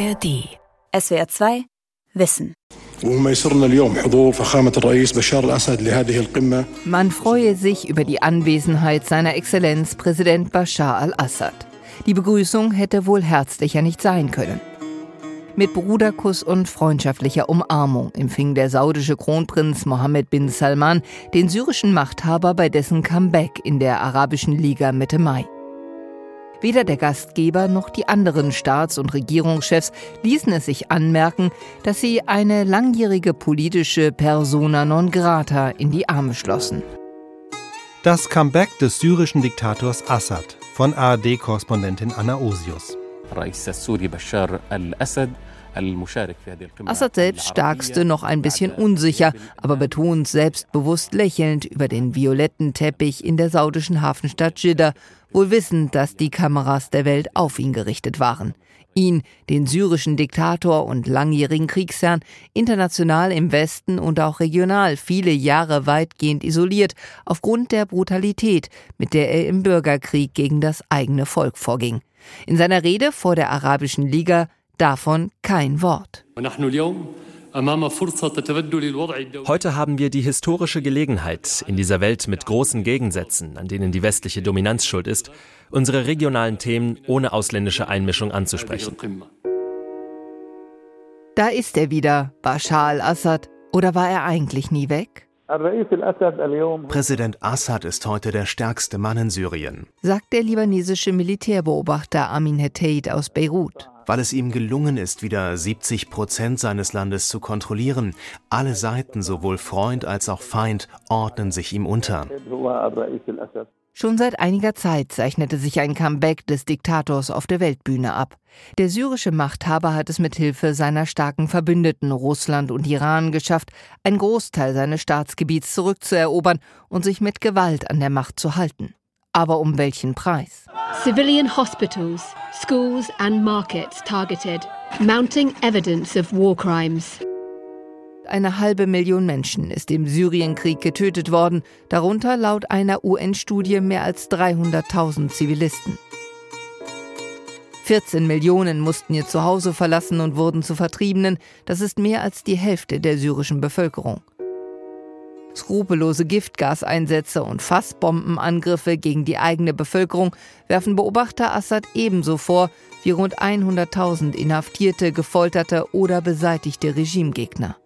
ARD. SWR 2 Wissen. Man freue sich über die Anwesenheit seiner Exzellenz Präsident Bashar al-Assad. Die Begrüßung hätte wohl herzlicher nicht sein können. Mit Bruderkuss und freundschaftlicher Umarmung empfing der saudische Kronprinz Mohammed bin Salman den syrischen Machthaber bei dessen Comeback in der Arabischen Liga Mitte Mai. Weder der Gastgeber noch die anderen Staats- und Regierungschefs ließen es sich anmerken, dass sie eine langjährige politische Persona non grata in die Arme schlossen. Das Comeback des syrischen Diktators Assad von ARD-Korrespondentin Anna Osius. Assad selbst starkste noch ein bisschen unsicher, aber betont selbstbewusst lächelnd über den violetten Teppich in der saudischen Hafenstadt Jeddah, wohl wissend, dass die Kameras der Welt auf ihn gerichtet waren. Ihn, den syrischen Diktator und langjährigen Kriegsherrn, international im Westen und auch regional viele Jahre weitgehend isoliert, aufgrund der Brutalität, mit der er im Bürgerkrieg gegen das eigene Volk vorging. In seiner Rede vor der Arabischen Liga davon kein Wort. Heute haben wir die historische Gelegenheit, in dieser Welt mit großen Gegensätzen, an denen die westliche Dominanz schuld ist, unsere regionalen Themen ohne ausländische Einmischung anzusprechen. Da ist er wieder, Bashar al-Assad. Oder war er eigentlich nie weg? Präsident Assad ist heute der stärkste Mann in Syrien, sagt der libanesische Militärbeobachter Amin Heteit aus Beirut weil es ihm gelungen ist, wieder 70 Prozent seines Landes zu kontrollieren. Alle Seiten, sowohl Freund als auch Feind, ordnen sich ihm unter. Schon seit einiger Zeit zeichnete sich ein Comeback des Diktators auf der Weltbühne ab. Der syrische Machthaber hat es mit Hilfe seiner starken Verbündeten Russland und Iran geschafft, einen Großteil seines Staatsgebiets zurückzuerobern und sich mit Gewalt an der Macht zu halten. Aber um welchen Preis? Civilian hospitals, schools and markets targeted. Mounting evidence of war crimes. Eine halbe Million Menschen ist im Syrienkrieg getötet worden, darunter laut einer UN-Studie mehr als 300.000 Zivilisten. 14 Millionen mussten ihr Zuhause verlassen und wurden zu Vertriebenen, das ist mehr als die Hälfte der syrischen Bevölkerung. Skrupellose Giftgaseinsätze und Fassbombenangriffe gegen die eigene Bevölkerung werfen Beobachter Assad ebenso vor wie rund 100.000 inhaftierte, gefolterte oder beseitigte Regimegegner.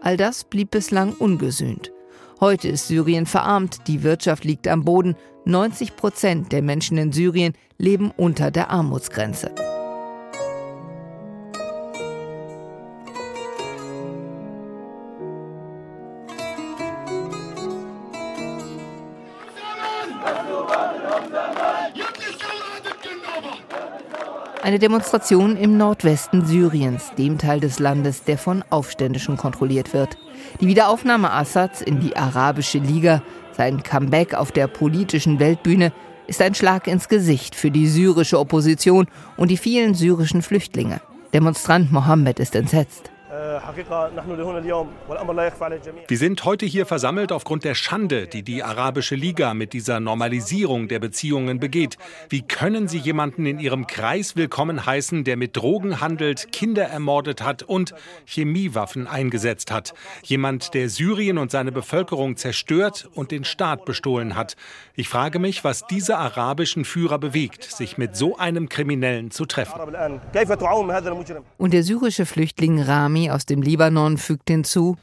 All das blieb bislang ungesühnt. Heute ist Syrien verarmt, die Wirtschaft liegt am Boden, 90 Prozent der Menschen in Syrien leben unter der Armutsgrenze. Eine Demonstration im Nordwesten Syriens, dem Teil des Landes, der von Aufständischen kontrolliert wird. Die Wiederaufnahme Assads in die Arabische Liga, sein Comeback auf der politischen Weltbühne, ist ein Schlag ins Gesicht für die syrische Opposition und die vielen syrischen Flüchtlinge. Demonstrant Mohammed ist entsetzt. Wir sind heute hier versammelt aufgrund der Schande, die die Arabische Liga mit dieser Normalisierung der Beziehungen begeht. Wie können Sie jemanden in Ihrem Kreis willkommen heißen, der mit Drogen handelt, Kinder ermordet hat und Chemiewaffen eingesetzt hat? Jemand, der Syrien und seine Bevölkerung zerstört und den Staat bestohlen hat. Ich frage mich, was diese arabischen Führer bewegt, sich mit so einem Kriminellen zu treffen. Und der syrische Flüchtling Rami aus dem Libanon fügt hinzu,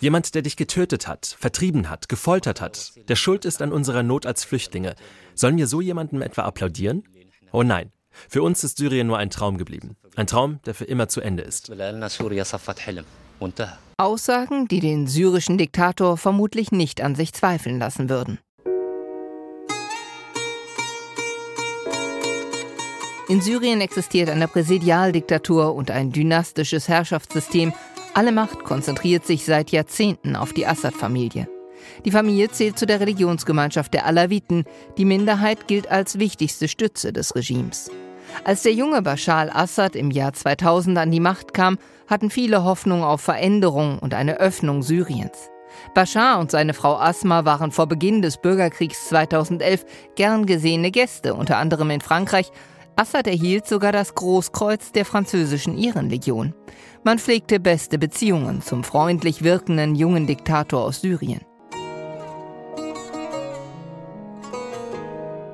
Jemand, der dich getötet hat, vertrieben hat, gefoltert hat, der schuld ist an unserer Not als Flüchtlinge. Sollen wir so jemandem etwa applaudieren? Oh nein. Für uns ist Syrien nur ein Traum geblieben. Ein Traum, der für immer zu Ende ist. Aussagen, die den syrischen Diktator vermutlich nicht an sich zweifeln lassen würden. In Syrien existiert eine Präsidialdiktatur und ein dynastisches Herrschaftssystem. Alle Macht konzentriert sich seit Jahrzehnten auf die Assad-Familie. Die Familie zählt zu der Religionsgemeinschaft der Alawiten. Die Minderheit gilt als wichtigste Stütze des Regimes. Als der junge Bashar al-Assad im Jahr 2000 an die Macht kam, hatten viele Hoffnung auf Veränderung und eine Öffnung Syriens. Bashar und seine Frau Asma waren vor Beginn des Bürgerkriegs 2011 gern gesehene Gäste, unter anderem in Frankreich. Assad erhielt sogar das Großkreuz der französischen Ehrenlegion. Man pflegte beste Beziehungen zum freundlich wirkenden jungen Diktator aus Syrien.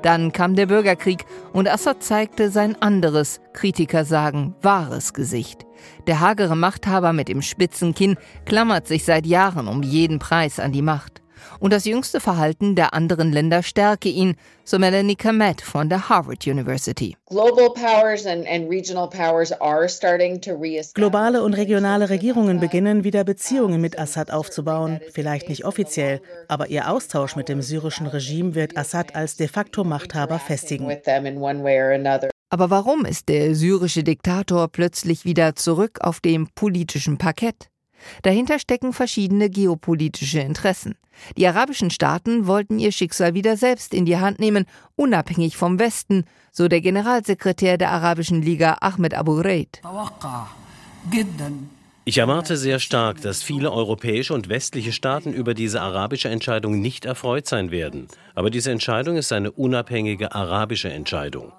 Dann kam der Bürgerkrieg und Assad zeigte sein anderes, Kritiker sagen, wahres Gesicht. Der hagere Machthaber mit dem spitzen Kinn klammert sich seit Jahren um jeden Preis an die Macht. Und das jüngste Verhalten der anderen Länder stärke ihn, so Melanie Kamet von der Harvard University. Globale und regionale Regierungen beginnen wieder Beziehungen mit Assad aufzubauen, vielleicht nicht offiziell, aber ihr Austausch mit dem syrischen Regime wird Assad als de facto Machthaber festigen. Aber warum ist der syrische Diktator plötzlich wieder zurück auf dem politischen Parkett? Dahinter stecken verschiedene geopolitische Interessen. Die arabischen Staaten wollten ihr Schicksal wieder selbst in die Hand nehmen, unabhängig vom Westen, so der Generalsekretär der Arabischen Liga Ahmed Abu Reid. Ich erwarte sehr stark, dass viele europäische und westliche Staaten über diese arabische Entscheidung nicht erfreut sein werden. Aber diese Entscheidung ist eine unabhängige arabische Entscheidung.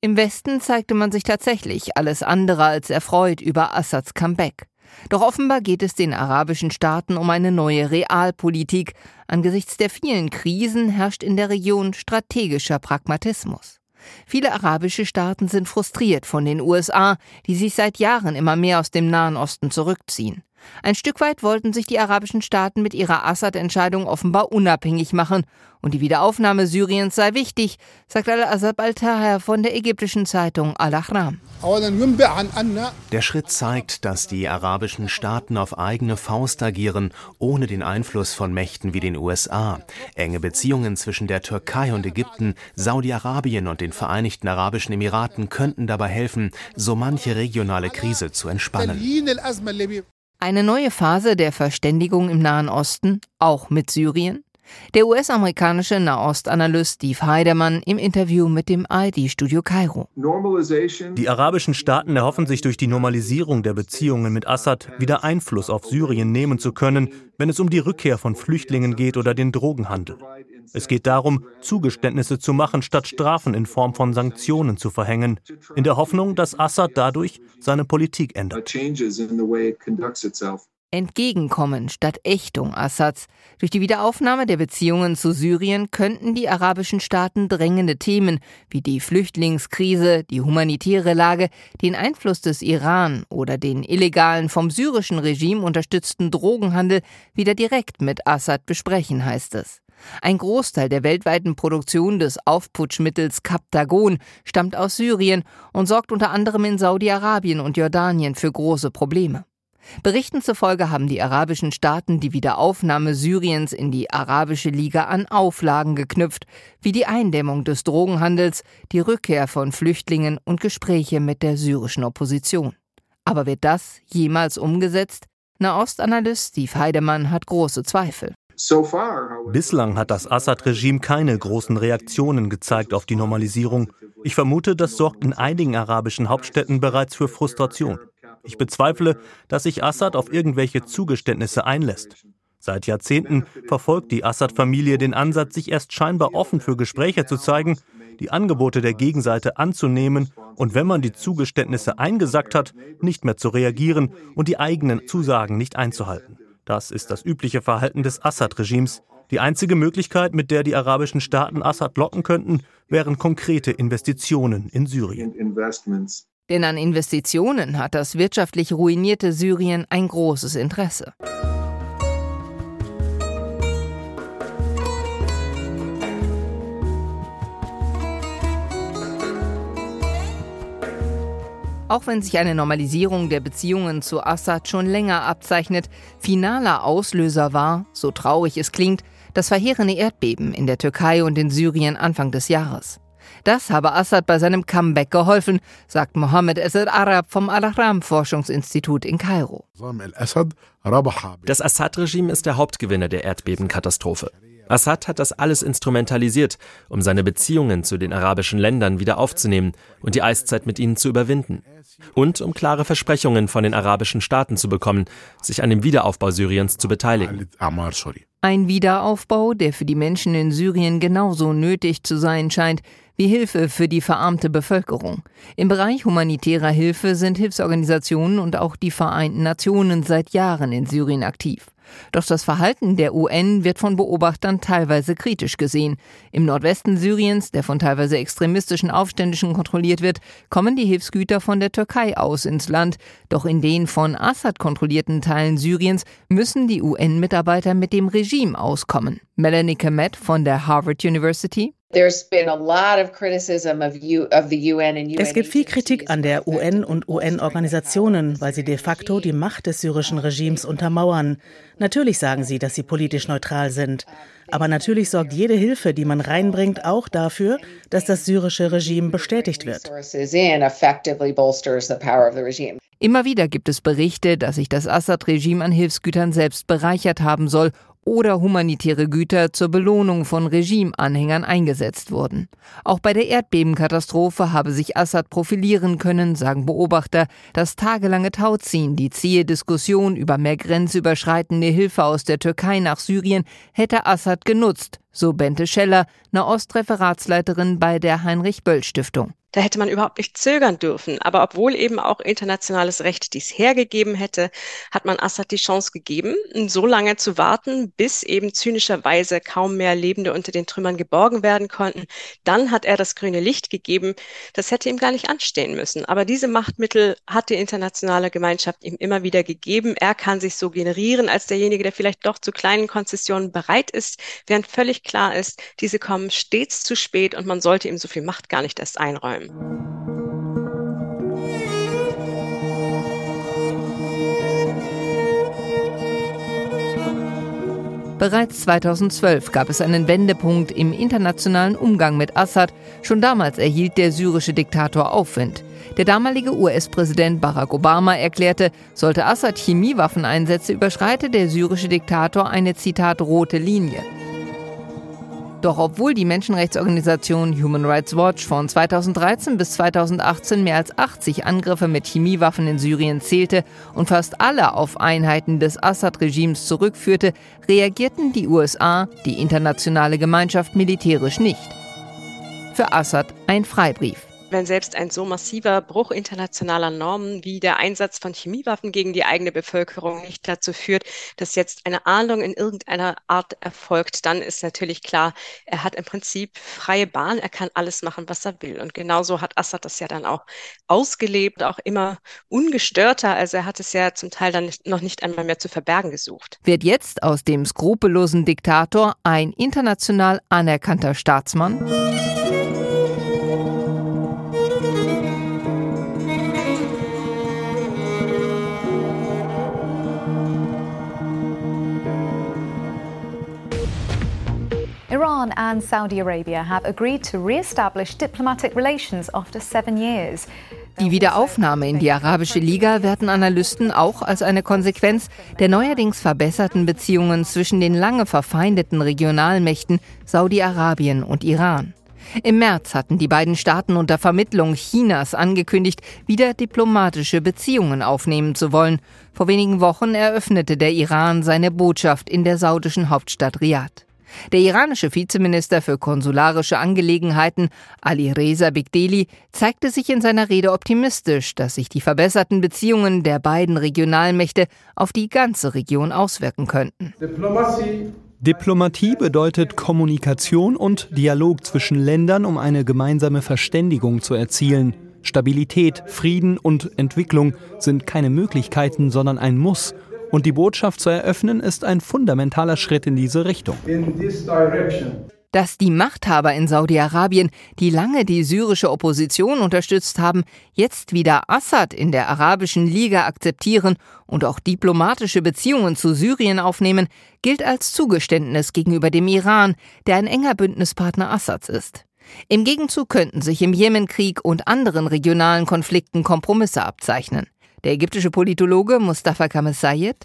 Im Westen zeigte man sich tatsächlich alles andere als erfreut über Assads Comeback. Doch offenbar geht es den arabischen Staaten um eine neue Realpolitik. Angesichts der vielen Krisen herrscht in der Region strategischer Pragmatismus. Viele arabische Staaten sind frustriert von den USA, die sich seit Jahren immer mehr aus dem Nahen Osten zurückziehen. Ein Stück weit wollten sich die arabischen Staaten mit ihrer Assad-Entscheidung offenbar unabhängig machen. Und die Wiederaufnahme Syriens sei wichtig, sagt Al-Assad al-Taher von der ägyptischen Zeitung Al-Ahram. Der Schritt zeigt, dass die arabischen Staaten auf eigene Faust agieren, ohne den Einfluss von Mächten wie den USA. Enge Beziehungen zwischen der Türkei und Ägypten, Saudi-Arabien und den Vereinigten Arabischen Emiraten könnten dabei helfen, so manche regionale Krise zu entspannen. Eine neue Phase der Verständigung im Nahen Osten, auch mit Syrien? Der US-amerikanische Nahostanalyst Steve Heidemann im Interview mit dem ARD-Studio Kairo. Die arabischen Staaten erhoffen sich durch die Normalisierung der Beziehungen mit Assad wieder Einfluss auf Syrien nehmen zu können, wenn es um die Rückkehr von Flüchtlingen geht oder den Drogenhandel. Es geht darum, Zugeständnisse zu machen, statt Strafen in Form von Sanktionen zu verhängen, in der Hoffnung, dass Assad dadurch seine Politik ändert. Entgegenkommen statt Ächtung Assads. Durch die Wiederaufnahme der Beziehungen zu Syrien könnten die arabischen Staaten drängende Themen wie die Flüchtlingskrise, die humanitäre Lage, den Einfluss des Iran oder den illegalen vom syrischen Regime unterstützten Drogenhandel wieder direkt mit Assad besprechen, heißt es. Ein Großteil der weltweiten Produktion des Aufputschmittels Captagon stammt aus Syrien und sorgt unter anderem in Saudi-Arabien und Jordanien für große Probleme. Berichten zufolge haben die arabischen Staaten die Wiederaufnahme Syriens in die Arabische Liga an Auflagen geknüpft, wie die Eindämmung des Drogenhandels, die Rückkehr von Flüchtlingen und Gespräche mit der syrischen Opposition. Aber wird das jemals umgesetzt? Nahostanalyst Steve Heidemann hat große Zweifel. Bislang hat das Assad-Regime keine großen Reaktionen gezeigt auf die Normalisierung. Ich vermute, das sorgt in einigen arabischen Hauptstädten bereits für Frustration. Ich bezweifle, dass sich Assad auf irgendwelche Zugeständnisse einlässt. Seit Jahrzehnten verfolgt die Assad-Familie den Ansatz, sich erst scheinbar offen für Gespräche zu zeigen, die Angebote der Gegenseite anzunehmen und wenn man die Zugeständnisse eingesackt hat, nicht mehr zu reagieren und die eigenen Zusagen nicht einzuhalten. Das ist das übliche Verhalten des Assad-Regimes. Die einzige Möglichkeit, mit der die arabischen Staaten Assad locken könnten, wären konkrete Investitionen in Syrien. Denn an Investitionen hat das wirtschaftlich ruinierte Syrien ein großes Interesse. Auch wenn sich eine Normalisierung der Beziehungen zu Assad schon länger abzeichnet, finaler Auslöser war, so traurig es klingt, das verheerende Erdbeben in der Türkei und in Syrien Anfang des Jahres. Das habe Assad bei seinem Comeback geholfen, sagt Mohammed Esed Arab vom Al-Ahram Forschungsinstitut in Kairo. Das Assad-Regime ist der Hauptgewinner der Erdbebenkatastrophe. Assad hat das alles instrumentalisiert, um seine Beziehungen zu den arabischen Ländern wieder aufzunehmen und die Eiszeit mit ihnen zu überwinden. Und um klare Versprechungen von den arabischen Staaten zu bekommen, sich an dem Wiederaufbau Syriens zu beteiligen. Ein Wiederaufbau, der für die Menschen in Syrien genauso nötig zu sein scheint wie Hilfe für die verarmte Bevölkerung. Im Bereich humanitärer Hilfe sind Hilfsorganisationen und auch die Vereinten Nationen seit Jahren in Syrien aktiv. Doch das Verhalten der UN wird von Beobachtern teilweise kritisch gesehen. Im Nordwesten Syriens, der von teilweise extremistischen Aufständischen kontrolliert wird, kommen die Hilfsgüter von der Türkei aus ins Land. Doch in den von Assad kontrollierten Teilen Syriens müssen die UN-Mitarbeiter mit dem Regime auskommen. Melanie Kemet von der Harvard University. Es gibt viel Kritik an der UN und UN-Organisationen, weil sie de facto die Macht des syrischen Regimes untermauern. Natürlich sagen sie, dass sie politisch neutral sind. Aber natürlich sorgt jede Hilfe, die man reinbringt, auch dafür, dass das syrische Regime bestätigt wird. Immer wieder gibt es Berichte, dass sich das Assad-Regime an Hilfsgütern selbst bereichert haben soll oder humanitäre Güter zur Belohnung von Regimeanhängern eingesetzt wurden. Auch bei der Erdbebenkatastrophe habe sich Assad profilieren können, sagen Beobachter. Das tagelange Tauziehen, die zähe Diskussion über mehr grenzüberschreitende Hilfe aus der Türkei nach Syrien hätte Assad genutzt, so Bente Scheller, Nahost-Referatsleiterin bei der Heinrich-Böll-Stiftung. Da hätte man überhaupt nicht zögern dürfen. Aber obwohl eben auch internationales Recht dies hergegeben hätte, hat man Assad die Chance gegeben, so lange zu warten, bis eben zynischerweise kaum mehr Lebende unter den Trümmern geborgen werden konnten. Dann hat er das grüne Licht gegeben. Das hätte ihm gar nicht anstehen müssen. Aber diese Machtmittel hat die internationale Gemeinschaft ihm immer wieder gegeben. Er kann sich so generieren als derjenige, der vielleicht doch zu kleinen Konzessionen bereit ist, während völlig klar ist, diese kommen stets zu spät und man sollte ihm so viel Macht gar nicht erst einräumen Bereits 2012 gab es einen Wendepunkt im internationalen Umgang mit Assad. Schon damals erhielt der syrische Diktator Aufwind. Der damalige US-Präsident Barack Obama erklärte, sollte Assad Chemiewaffen einsetze, überschreite der syrische Diktator eine Zitat rote Linie. Doch obwohl die Menschenrechtsorganisation Human Rights Watch von 2013 bis 2018 mehr als 80 Angriffe mit Chemiewaffen in Syrien zählte und fast alle auf Einheiten des Assad-Regimes zurückführte, reagierten die USA, die internationale Gemeinschaft militärisch nicht. Für Assad ein Freibrief wenn selbst ein so massiver Bruch internationaler Normen wie der Einsatz von Chemiewaffen gegen die eigene Bevölkerung nicht dazu führt, dass jetzt eine Ahndung in irgendeiner Art erfolgt, dann ist natürlich klar, er hat im Prinzip freie Bahn, er kann alles machen, was er will. Und genauso hat Assad das ja dann auch ausgelebt, auch immer ungestörter. Also er hat es ja zum Teil dann noch nicht einmal mehr zu verbergen gesucht. Wird jetzt aus dem skrupellosen Diktator ein international anerkannter Staatsmann? And Saudi Arabia have agreed to re-establish diplomatic relations after seven years. Die Wiederaufnahme in die Arabische Liga werten Analysten auch als eine Konsequenz der neuerdings verbesserten Beziehungen zwischen den lange verfeindeten Regionalmächten Saudi-Arabien und Iran. Im März hatten die beiden Staaten unter Vermittlung Chinas angekündigt, wieder diplomatische Beziehungen aufnehmen zu wollen. Vor wenigen Wochen eröffnete der Iran seine Botschaft in der saudischen Hauptstadt Riyadh. Der iranische Vizeminister für konsularische Angelegenheiten Ali Reza Bigdeli zeigte sich in seiner Rede optimistisch, dass sich die verbesserten Beziehungen der beiden Regionalmächte auf die ganze Region auswirken könnten. Diplomatie bedeutet Kommunikation und Dialog zwischen Ländern, um eine gemeinsame Verständigung zu erzielen. Stabilität, Frieden und Entwicklung sind keine Möglichkeiten, sondern ein Muss. Und die Botschaft zu eröffnen, ist ein fundamentaler Schritt in diese Richtung. Dass die Machthaber in Saudi-Arabien, die lange die syrische Opposition unterstützt haben, jetzt wieder Assad in der Arabischen Liga akzeptieren und auch diplomatische Beziehungen zu Syrien aufnehmen, gilt als Zugeständnis gegenüber dem Iran, der ein enger Bündnispartner Assads ist. Im Gegenzug könnten sich im Jemenkrieg und anderen regionalen Konflikten Kompromisse abzeichnen. Der ägyptische Politologe Mustafa Kamal Sayed.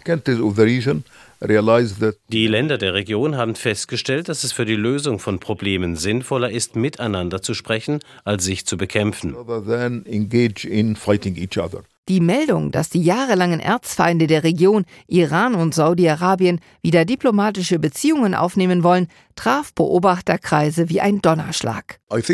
Die Länder der Region haben festgestellt, dass es für die Lösung von Problemen sinnvoller ist, miteinander zu sprechen, als sich zu bekämpfen. Die Meldung, dass die jahrelangen Erzfeinde der Region, Iran und Saudi-Arabien, wieder diplomatische Beziehungen aufnehmen wollen, traf Beobachterkreise wie ein Donnerschlag. Also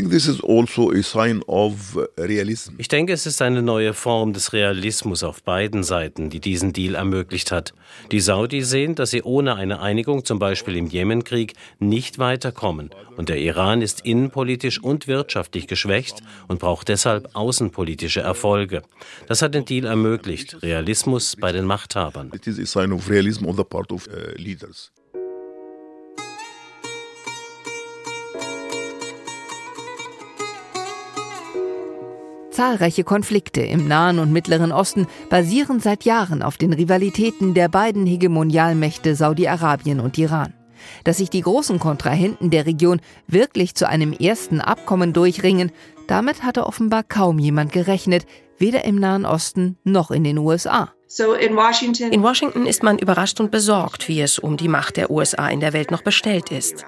ich denke, es ist eine neue Form des Realismus auf beiden Seiten, die diesen Deal ermöglicht hat. Die Saudis sehen, dass sie ohne eine Einigung, zum Beispiel im Jemenkrieg, nicht weiterkommen. Und der Iran ist innenpolitisch und wirtschaftlich geschwächt und braucht deshalb außenpolitische Erfolge. Das hat den Deal ermöglicht. Realismus bei den Machthabern. It is a sign of realism on the part of uh, leaders. Zahlreiche Konflikte im Nahen und Mittleren Osten basieren seit Jahren auf den Rivalitäten der beiden Hegemonialmächte Saudi-Arabien und Iran. Dass sich die großen Kontrahenten der Region wirklich zu einem ersten Abkommen durchringen, damit hatte offenbar kaum jemand gerechnet, weder im Nahen Osten noch in den USA. In Washington ist man überrascht und besorgt, wie es um die Macht der USA in der Welt noch bestellt ist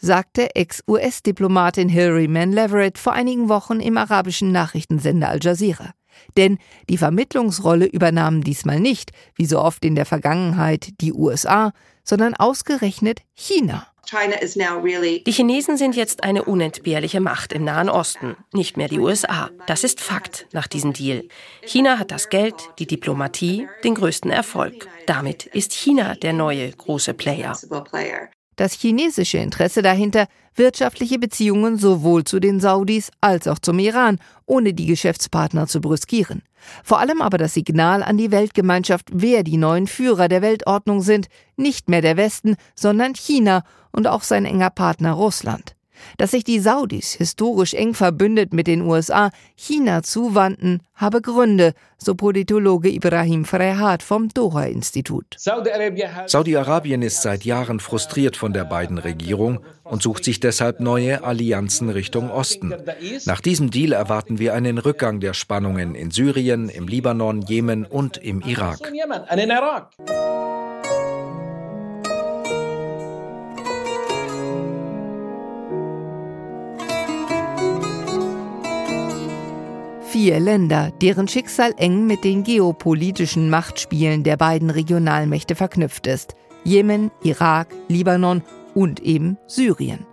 sagte Ex-US-Diplomatin Hilary Mann Leverett vor einigen Wochen im arabischen Nachrichtensender Al Jazeera. Denn die Vermittlungsrolle übernahmen diesmal nicht, wie so oft in der Vergangenheit, die USA, sondern ausgerechnet China. Die Chinesen sind jetzt eine unentbehrliche Macht im Nahen Osten, nicht mehr die USA. Das ist Fakt nach diesem Deal. China hat das Geld, die Diplomatie, den größten Erfolg. Damit ist China der neue große Player das chinesische Interesse dahinter, wirtschaftliche Beziehungen sowohl zu den Saudis als auch zum Iran, ohne die Geschäftspartner zu brüskieren. Vor allem aber das Signal an die Weltgemeinschaft, wer die neuen Führer der Weltordnung sind, nicht mehr der Westen, sondern China und auch sein enger Partner Russland. Dass sich die Saudis historisch eng verbündet mit den USA China zuwandten, habe Gründe, so Politologe Ibrahim Frehat vom Doha-Institut. Saudi-Arabien ist seit Jahren frustriert von der beiden Regierung und sucht sich deshalb neue Allianzen Richtung Osten. Nach diesem Deal erwarten wir einen Rückgang der Spannungen in Syrien, im Libanon, Jemen und im Irak. Vier Länder, deren Schicksal eng mit den geopolitischen Machtspielen der beiden Regionalmächte verknüpft ist. Jemen, Irak, Libanon und eben Syrien.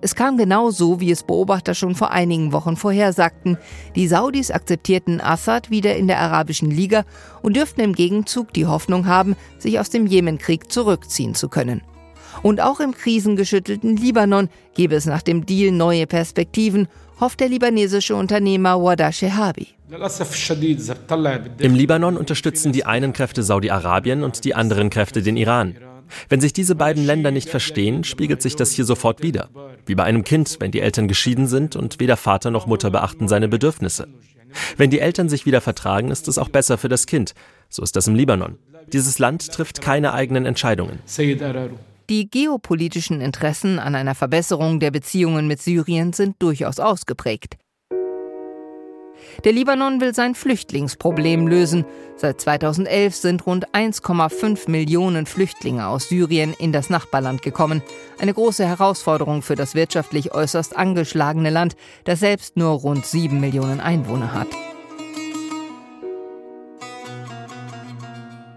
Es kam genau so, wie es Beobachter schon vor einigen Wochen vorhersagten. Die Saudis akzeptierten Assad wieder in der Arabischen Liga und dürften im Gegenzug die Hoffnung haben, sich aus dem Jemenkrieg zurückziehen zu können. Und auch im krisengeschüttelten Libanon gäbe es nach dem Deal neue Perspektiven hofft der libanesische Unternehmer Wada Shehabi. Im Libanon unterstützen die einen Kräfte Saudi-Arabien und die anderen Kräfte den Iran. Wenn sich diese beiden Länder nicht verstehen, spiegelt sich das hier sofort wieder. Wie bei einem Kind, wenn die Eltern geschieden sind und weder Vater noch Mutter beachten seine Bedürfnisse. Wenn die Eltern sich wieder vertragen, ist es auch besser für das Kind. So ist das im Libanon. Dieses Land trifft keine eigenen Entscheidungen. Die geopolitischen Interessen an einer Verbesserung der Beziehungen mit Syrien sind durchaus ausgeprägt. Der Libanon will sein Flüchtlingsproblem lösen. Seit 2011 sind rund 1,5 Millionen Flüchtlinge aus Syrien in das Nachbarland gekommen. Eine große Herausforderung für das wirtschaftlich äußerst angeschlagene Land, das selbst nur rund 7 Millionen Einwohner hat.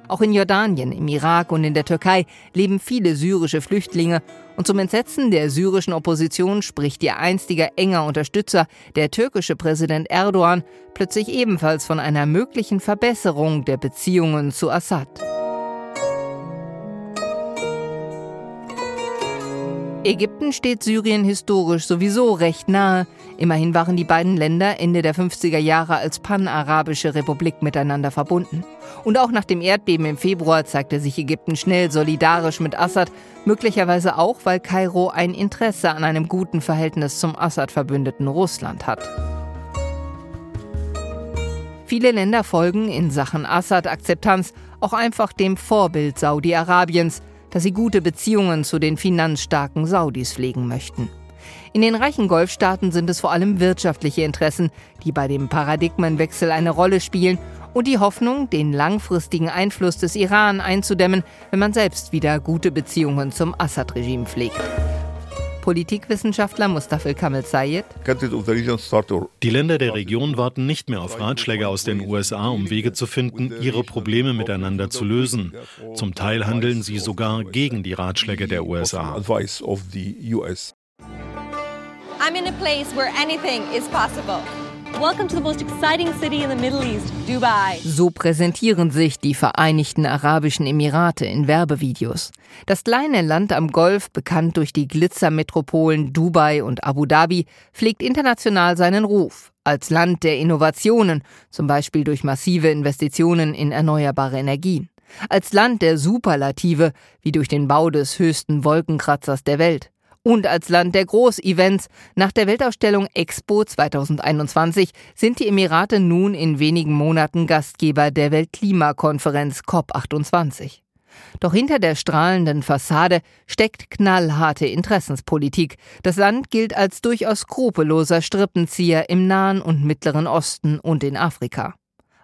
Auch in Jordanien, im Irak und in der Türkei leben viele syrische Flüchtlinge. Und zum Entsetzen der syrischen Opposition spricht ihr einstiger enger Unterstützer, der türkische Präsident Erdogan, plötzlich ebenfalls von einer möglichen Verbesserung der Beziehungen zu Assad. Ägypten steht Syrien historisch sowieso recht nahe. Immerhin waren die beiden Länder Ende der 50er Jahre als panarabische Republik miteinander verbunden. Und auch nach dem Erdbeben im Februar zeigte sich Ägypten schnell solidarisch mit Assad, möglicherweise auch, weil Kairo ein Interesse an einem guten Verhältnis zum Assad-Verbündeten Russland hat. Viele Länder folgen in Sachen Assad-Akzeptanz auch einfach dem Vorbild Saudi-Arabiens, dass sie gute Beziehungen zu den finanzstarken Saudis pflegen möchten. In den reichen Golfstaaten sind es vor allem wirtschaftliche Interessen, die bei dem Paradigmenwechsel eine Rolle spielen und die Hoffnung, den langfristigen Einfluss des Iran einzudämmen, wenn man selbst wieder gute Beziehungen zum Assad-Regime pflegt. Politikwissenschaftler Mustafa Kamel Sayed. Die Länder der Region warten nicht mehr auf Ratschläge aus den USA, um Wege zu finden, ihre Probleme miteinander zu lösen. Zum Teil handeln sie sogar gegen die Ratschläge der USA. I'm in a place where anything is possible. Welcome to the most exciting city in the Middle East, Dubai. So präsentieren sich die Vereinigten Arabischen Emirate in Werbevideos. Das kleine Land am Golf, bekannt durch die Glitzermetropolen Dubai und Abu Dhabi, pflegt international seinen Ruf als Land der Innovationen, zum Beispiel durch massive Investitionen in erneuerbare Energien. Als Land der Superlative, wie durch den Bau des höchsten Wolkenkratzers der Welt und als Land der Großevents. Nach der Weltausstellung Expo 2021 sind die Emirate nun in wenigen Monaten Gastgeber der Weltklimakonferenz COP28. Doch hinter der strahlenden Fassade steckt knallharte Interessenspolitik. Das Land gilt als durchaus skrupelloser Strippenzieher im Nahen und Mittleren Osten und in Afrika.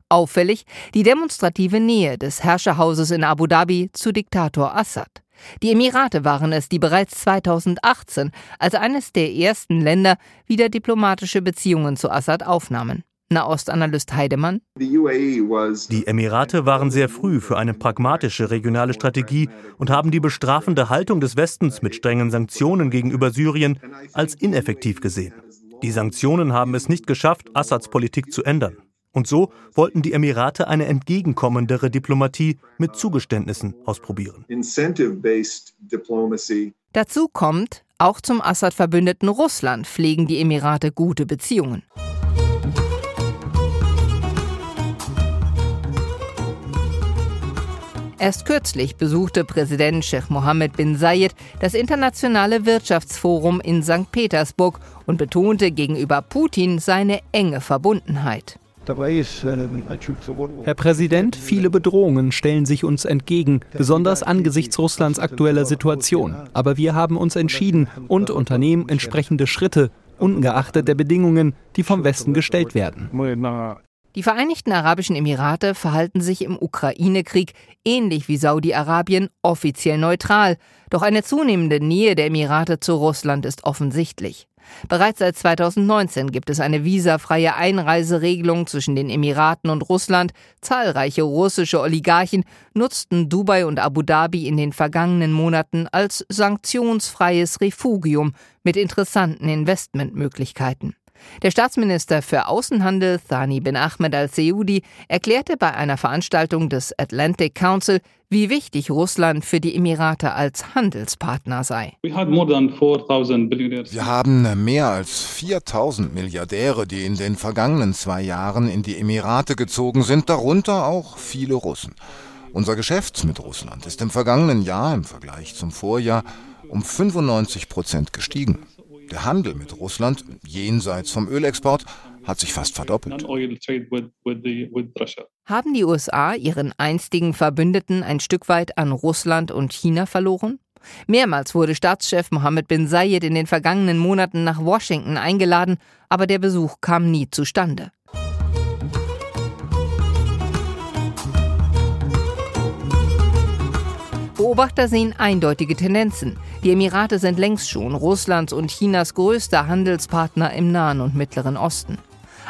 Auffällig die demonstrative Nähe des Herrscherhauses in Abu Dhabi zu Diktator Assad. Die Emirate waren es, die bereits 2018 als eines der ersten Länder wieder diplomatische Beziehungen zu Assad aufnahmen. Nahostanalyst Heidemann. Die Emirate waren sehr früh für eine pragmatische regionale Strategie und haben die bestrafende Haltung des Westens mit strengen Sanktionen gegenüber Syrien als ineffektiv gesehen. Die Sanktionen haben es nicht geschafft, Assads Politik zu ändern. Und so wollten die Emirate eine entgegenkommendere Diplomatie mit Zugeständnissen ausprobieren. Dazu kommt, auch zum Assad-Verbündeten Russland pflegen die Emirate gute Beziehungen. Erst kürzlich besuchte Präsident Sheikh Mohammed bin Zayed das internationale Wirtschaftsforum in St. Petersburg und betonte gegenüber Putin seine enge Verbundenheit. Herr Präsident, viele Bedrohungen stellen sich uns entgegen, besonders angesichts Russlands aktueller Situation. Aber wir haben uns entschieden und unternehmen entsprechende Schritte, ungeachtet der Bedingungen, die vom Westen gestellt werden. Die Vereinigten Arabischen Emirate verhalten sich im Ukraine-Krieg ähnlich wie Saudi-Arabien offiziell neutral. Doch eine zunehmende Nähe der Emirate zu Russland ist offensichtlich. Bereits seit 2019 gibt es eine visafreie Einreiseregelung zwischen den Emiraten und Russland. Zahlreiche russische Oligarchen nutzten Dubai und Abu Dhabi in den vergangenen Monaten als sanktionsfreies Refugium mit interessanten Investmentmöglichkeiten. Der Staatsminister für Außenhandel Thani bin Ahmed al-Seudi erklärte bei einer Veranstaltung des Atlantic Council, wie wichtig Russland für die Emirate als Handelspartner sei. Wir haben mehr als 4000 Milliardäre, die in den vergangenen zwei Jahren in die Emirate gezogen sind, darunter auch viele Russen. Unser Geschäft mit Russland ist im vergangenen Jahr im Vergleich zum Vorjahr um 95 Prozent gestiegen. Der Handel mit Russland jenseits vom Ölexport hat sich fast verdoppelt. Haben die USA ihren einstigen Verbündeten ein Stück weit an Russland und China verloren? Mehrmals wurde Staatschef Mohammed bin Zayed in den vergangenen Monaten nach Washington eingeladen, aber der Besuch kam nie zustande. Beobachter sehen eindeutige Tendenzen. Die Emirate sind längst schon Russlands und Chinas größter Handelspartner im Nahen und Mittleren Osten.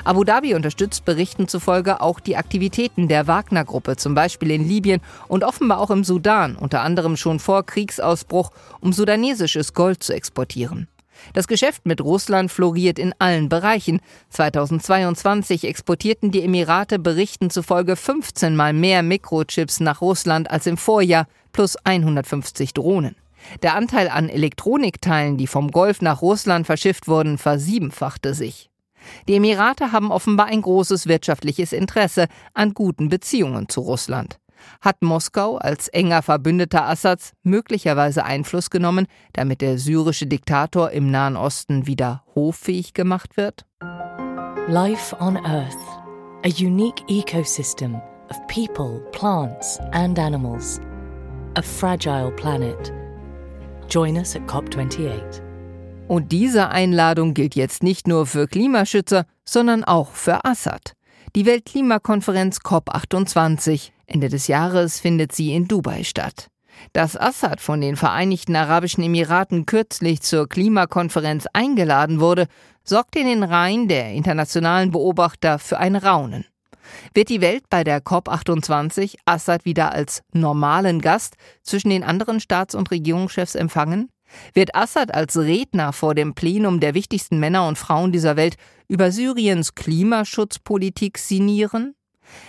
Abu Dhabi unterstützt Berichten zufolge auch die Aktivitäten der Wagner-Gruppe, zum Beispiel in Libyen und offenbar auch im Sudan, unter anderem schon vor Kriegsausbruch, um sudanesisches Gold zu exportieren. Das Geschäft mit Russland floriert in allen Bereichen. 2022 exportierten die Emirate Berichten zufolge 15 mal mehr Mikrochips nach Russland als im Vorjahr, plus 150 Drohnen. Der Anteil an Elektronikteilen, die vom Golf nach Russland verschifft wurden, versiebenfachte sich. Die Emirate haben offenbar ein großes wirtschaftliches Interesse an guten Beziehungen zu Russland. Hat Moskau als enger Verbündeter Assads möglicherweise Einfluss genommen, damit der syrische Diktator im Nahen Osten wieder hoffähig gemacht wird? Life on Earth, a unique ecosystem of people, plants and animals. A fragile planet. Join us at COP28. Und diese Einladung gilt jetzt nicht nur für Klimaschützer, sondern auch für Assad. Die Weltklimakonferenz COP28. Ende des Jahres findet sie in Dubai statt. Dass Assad von den Vereinigten Arabischen Emiraten kürzlich zur Klimakonferenz eingeladen wurde, sorgt in den Reihen der internationalen Beobachter für ein Raunen. Wird die Welt bei der COP28 Assad wieder als normalen Gast zwischen den anderen Staats- und Regierungschefs empfangen? Wird Assad als Redner vor dem Plenum der wichtigsten Männer und Frauen dieser Welt über Syriens Klimaschutzpolitik sinnieren?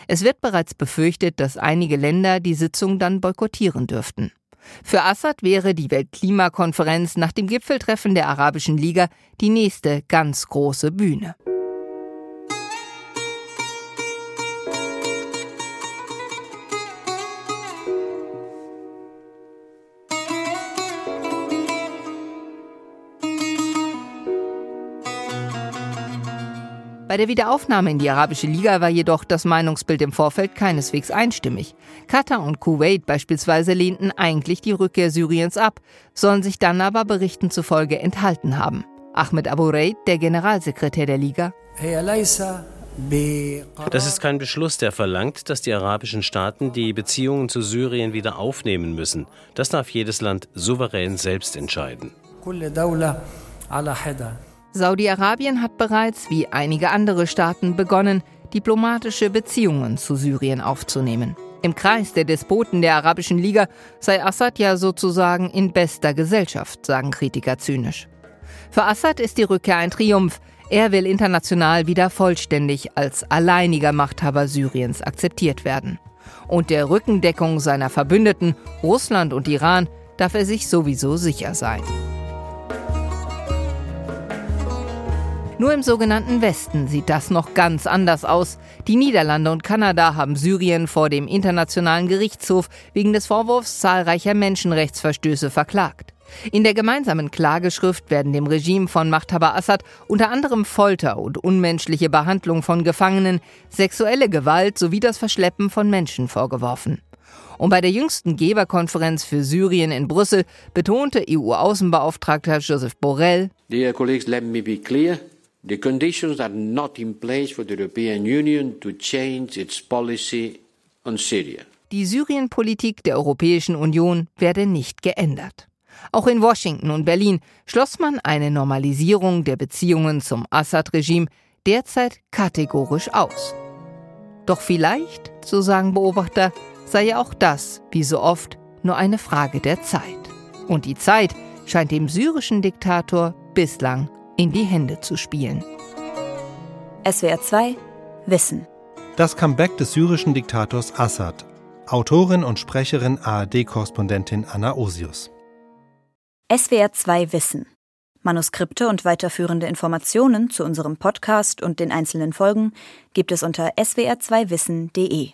Es wird bereits befürchtet, dass einige Länder die Sitzung dann boykottieren dürften. Für Assad wäre die Weltklimakonferenz nach dem Gipfeltreffen der Arabischen Liga die nächste ganz große Bühne. Bei der Wiederaufnahme in die Arabische Liga war jedoch das Meinungsbild im Vorfeld keineswegs einstimmig. Katar und Kuwait beispielsweise lehnten eigentlich die Rückkehr Syriens ab, sollen sich dann aber Berichten zufolge enthalten haben. Ahmed Abu Raid, der Generalsekretär der Liga. Das ist kein Beschluss, der verlangt, dass die arabischen Staaten die Beziehungen zu Syrien wieder aufnehmen müssen. Das darf jedes Land souverän selbst entscheiden. Saudi-Arabien hat bereits, wie einige andere Staaten, begonnen, diplomatische Beziehungen zu Syrien aufzunehmen. Im Kreis der Despoten der Arabischen Liga sei Assad ja sozusagen in bester Gesellschaft, sagen Kritiker zynisch. Für Assad ist die Rückkehr ein Triumph. Er will international wieder vollständig als alleiniger Machthaber Syriens akzeptiert werden. Und der Rückendeckung seiner Verbündeten, Russland und Iran, darf er sich sowieso sicher sein. Nur im sogenannten Westen sieht das noch ganz anders aus. Die Niederlande und Kanada haben Syrien vor dem Internationalen Gerichtshof wegen des Vorwurfs zahlreicher Menschenrechtsverstöße verklagt. In der gemeinsamen Klageschrift werden dem Regime von Machthaber Assad unter anderem Folter und unmenschliche Behandlung von Gefangenen, sexuelle Gewalt sowie das Verschleppen von Menschen vorgeworfen. Und bei der jüngsten Geberkonferenz für Syrien in Brüssel betonte EU-Außenbeauftragter Joseph Borrell, Dear colleagues, let me be clear. The conditions are not in place for the European Union to change its policy on Syria. Die Syrienpolitik der Europäischen Union werde nicht geändert. Auch in Washington und Berlin schloss man eine Normalisierung der Beziehungen zum Assad-Regime derzeit kategorisch aus. Doch vielleicht, so sagen Beobachter, sei ja auch das, wie so oft, nur eine Frage der Zeit. Und die Zeit scheint dem syrischen Diktator bislang in die Hände zu spielen. SWR 2 Wissen. Das Comeback des syrischen Diktators Assad. Autorin und Sprecherin ARD-Korrespondentin Anna Osius. SWR 2 Wissen. Manuskripte und weiterführende Informationen zu unserem Podcast und den einzelnen Folgen gibt es unter swr2wissen.de.